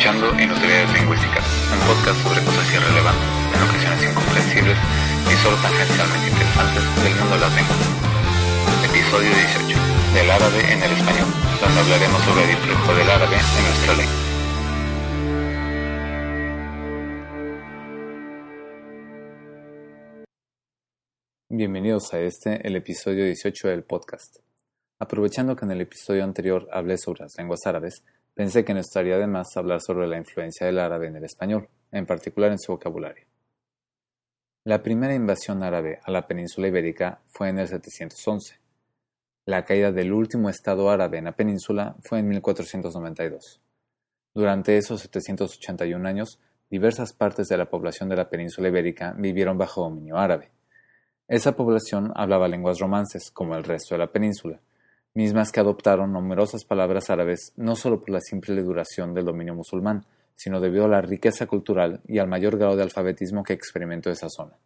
escuchando Inutilidades Lingüísticas, un podcast sobre cosas irrelevantes, en ocasiones incomprensibles y solo tangencialmente interesantes del mundo de las lenguas. Episodio 18. Del árabe en el español, donde hablaremos sobre el influjo del árabe en nuestra lengua. Bienvenidos a este, el episodio 18 del podcast. Aprovechando que en el episodio anterior hablé sobre las lenguas árabes, pensé que no estaría de más hablar sobre la influencia del árabe en el español, en particular en su vocabulario. La primera invasión árabe a la península ibérica fue en el 711. La caída del último estado árabe en la península fue en 1492. Durante esos 781 años, diversas partes de la población de la península ibérica vivieron bajo dominio árabe. Esa población hablaba lenguas romances, como el resto de la península, mismas que adoptaron numerosas palabras árabes no solo por la simple duración del dominio musulmán, sino debido a la riqueza cultural y al mayor grado de alfabetismo que experimentó esa zona.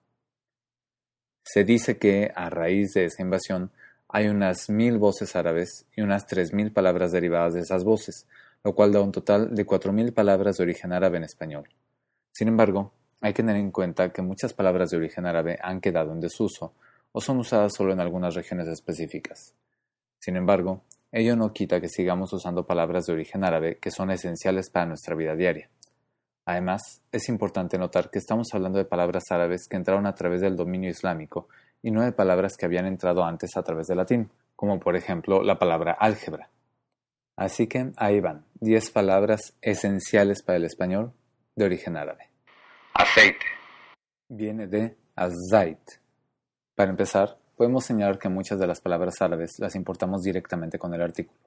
Se dice que, a raíz de esa invasión, hay unas mil voces árabes y unas tres mil palabras derivadas de esas voces, lo cual da un total de cuatro mil palabras de origen árabe en español. Sin embargo, hay que tener en cuenta que muchas palabras de origen árabe han quedado en desuso o son usadas solo en algunas regiones específicas. Sin embargo, ello no quita que sigamos usando palabras de origen árabe que son esenciales para nuestra vida diaria. Además, es importante notar que estamos hablando de palabras árabes que entraron a través del dominio islámico y no de palabras que habían entrado antes a través del latín, como por ejemplo la palabra álgebra. Así que ahí van, 10 palabras esenciales para el español de origen árabe. Aceite. Viene de azait. Para empezar, podemos señalar que muchas de las palabras árabes las importamos directamente con el artículo.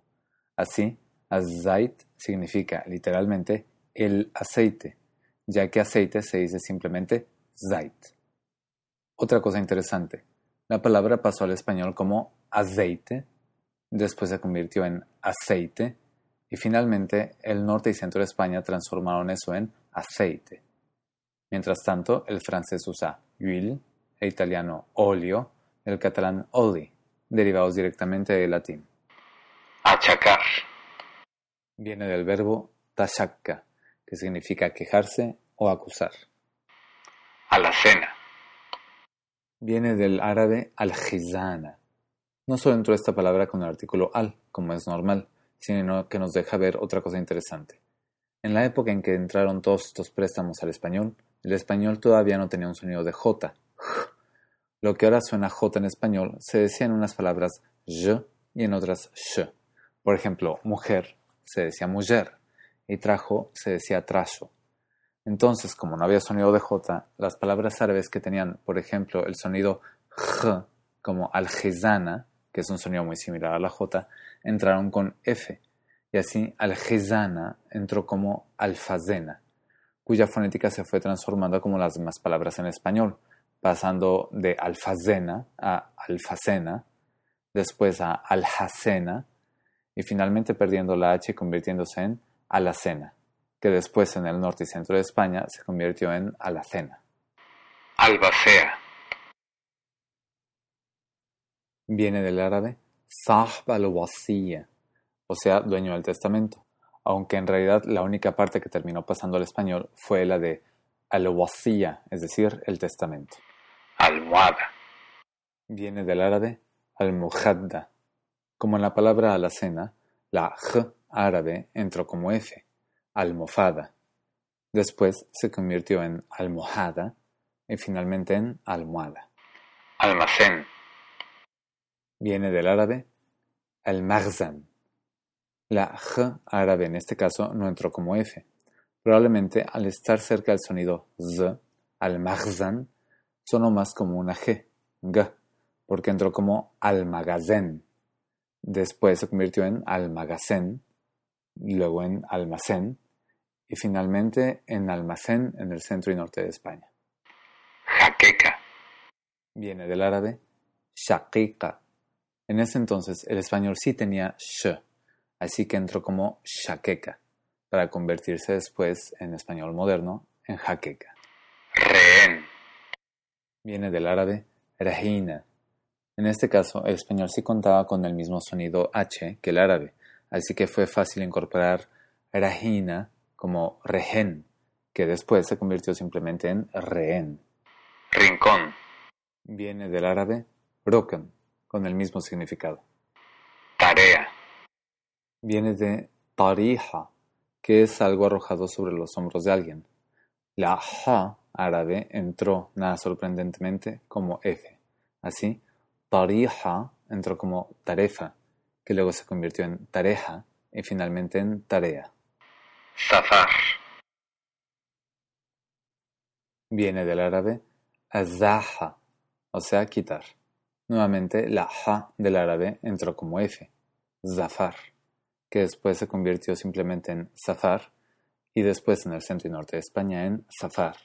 Así, azait significa literalmente el aceite, ya que aceite se dice simplemente zait. Otra cosa interesante, la palabra pasó al español como aceite, después se convirtió en aceite y finalmente el norte y centro de España transformaron eso en aceite. Mientras tanto, el francés usa huile, el italiano óleo, el catalán oli, derivados directamente del latín. Achacar. Viene del verbo tashakka, que significa quejarse o acusar. Alacena. Viene del árabe al-khizana. No solo entró esta palabra con el artículo al, como es normal, sino que nos deja ver otra cosa interesante. En la época en que entraron todos estos préstamos al español, el español todavía no tenía un sonido de J, lo que ahora suena J en español se decía en unas palabras je y en otras sh. Por ejemplo, mujer se decía mujer y trajo se decía trajo. Entonces, como no había sonido de J, las palabras árabes que tenían, por ejemplo, el sonido J, como algezana, que es un sonido muy similar a la J, entraron con F. Y así algezana entró como alfazena, cuya fonética se fue transformando como las demás palabras en español, pasando de alfazena a alfacena, después a alhacena y finalmente perdiendo la H y convirtiéndose en alacena, que después en el norte y centro de España se convirtió en alacena. Albacea. Viene del árabe sahb al o sea, dueño del testamento, aunque en realidad la única parte que terminó pasando al español fue la de al es decir, el testamento. Almohada. Viene del árabe al-muhadda. Como en la palabra alacena, la j árabe entró como f, almofada. Después se convirtió en almohada y finalmente en almohada. Almacén. Viene del árabe al-maghzan. La j árabe en este caso no entró como f. Probablemente al estar cerca del sonido z, al-maghzan sonó más como una G, G, porque entró como almagazén. Después se convirtió en almagacén, luego en almacén y finalmente en almacén en el centro y norte de España. Jaqueca. Viene del árabe shaqiqa. En ese entonces el español sí tenía sh, así que entró como shaqueca, para convertirse después en español moderno en jaqueca. Rehén viene del árabe rahina. En este caso, el español sí contaba con el mismo sonido H que el árabe, así que fue fácil incorporar rahina como rehen, que después se convirtió simplemente en rehén. Rincón. Viene del árabe roken, con el mismo significado. Tarea. Viene de tarija, que es algo arrojado sobre los hombros de alguien. La ha árabe entró, nada sorprendentemente, como F. Así, tarija entró como tarefa, que luego se convirtió en tareja y finalmente en tarea. Zafar. Viene del árabe azaha, o sea, quitar. Nuevamente, la ha del árabe entró como F, zafar, que después se convirtió simplemente en zafar y después en el centro y norte de España en zafar.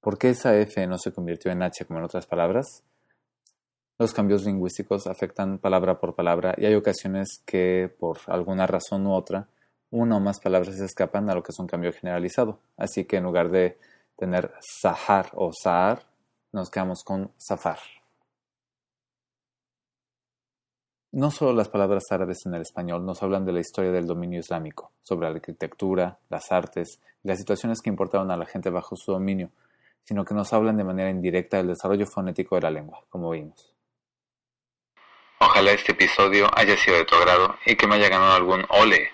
¿Por qué esa F no se convirtió en H como en otras palabras? Los cambios lingüísticos afectan palabra por palabra y hay ocasiones que, por alguna razón u otra, una o más palabras se escapan a lo que es un cambio generalizado. Así que en lugar de tener sahar o sahar, nos quedamos con zafar. No solo las palabras árabes en el español nos hablan de la historia del dominio islámico, sobre la arquitectura, las artes y las situaciones que importaron a la gente bajo su dominio, sino que nos hablan de manera indirecta del desarrollo fonético de la lengua, como vimos. Ojalá este episodio haya sido de tu agrado y que me haya ganado algún ole.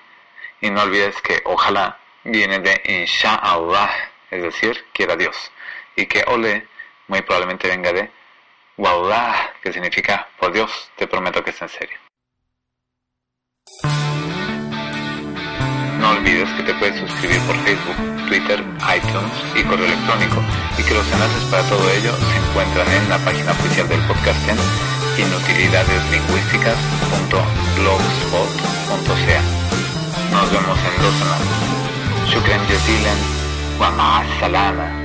Y no olvides que ojalá viene de Insha'Allah, es decir, quiera Dios. Y que ole muy probablemente venga de Wallah, que significa por Dios, te prometo que es en serio. No olvides que te puedes suscribir por Facebook, Twitter, iTunes y correo electrónico y que los enlaces para todo ello se encuentran en la página oficial del podcast en inutilidades.blogspot.ca. Nos vemos en dos semanas. Shukran jazilan wa salama.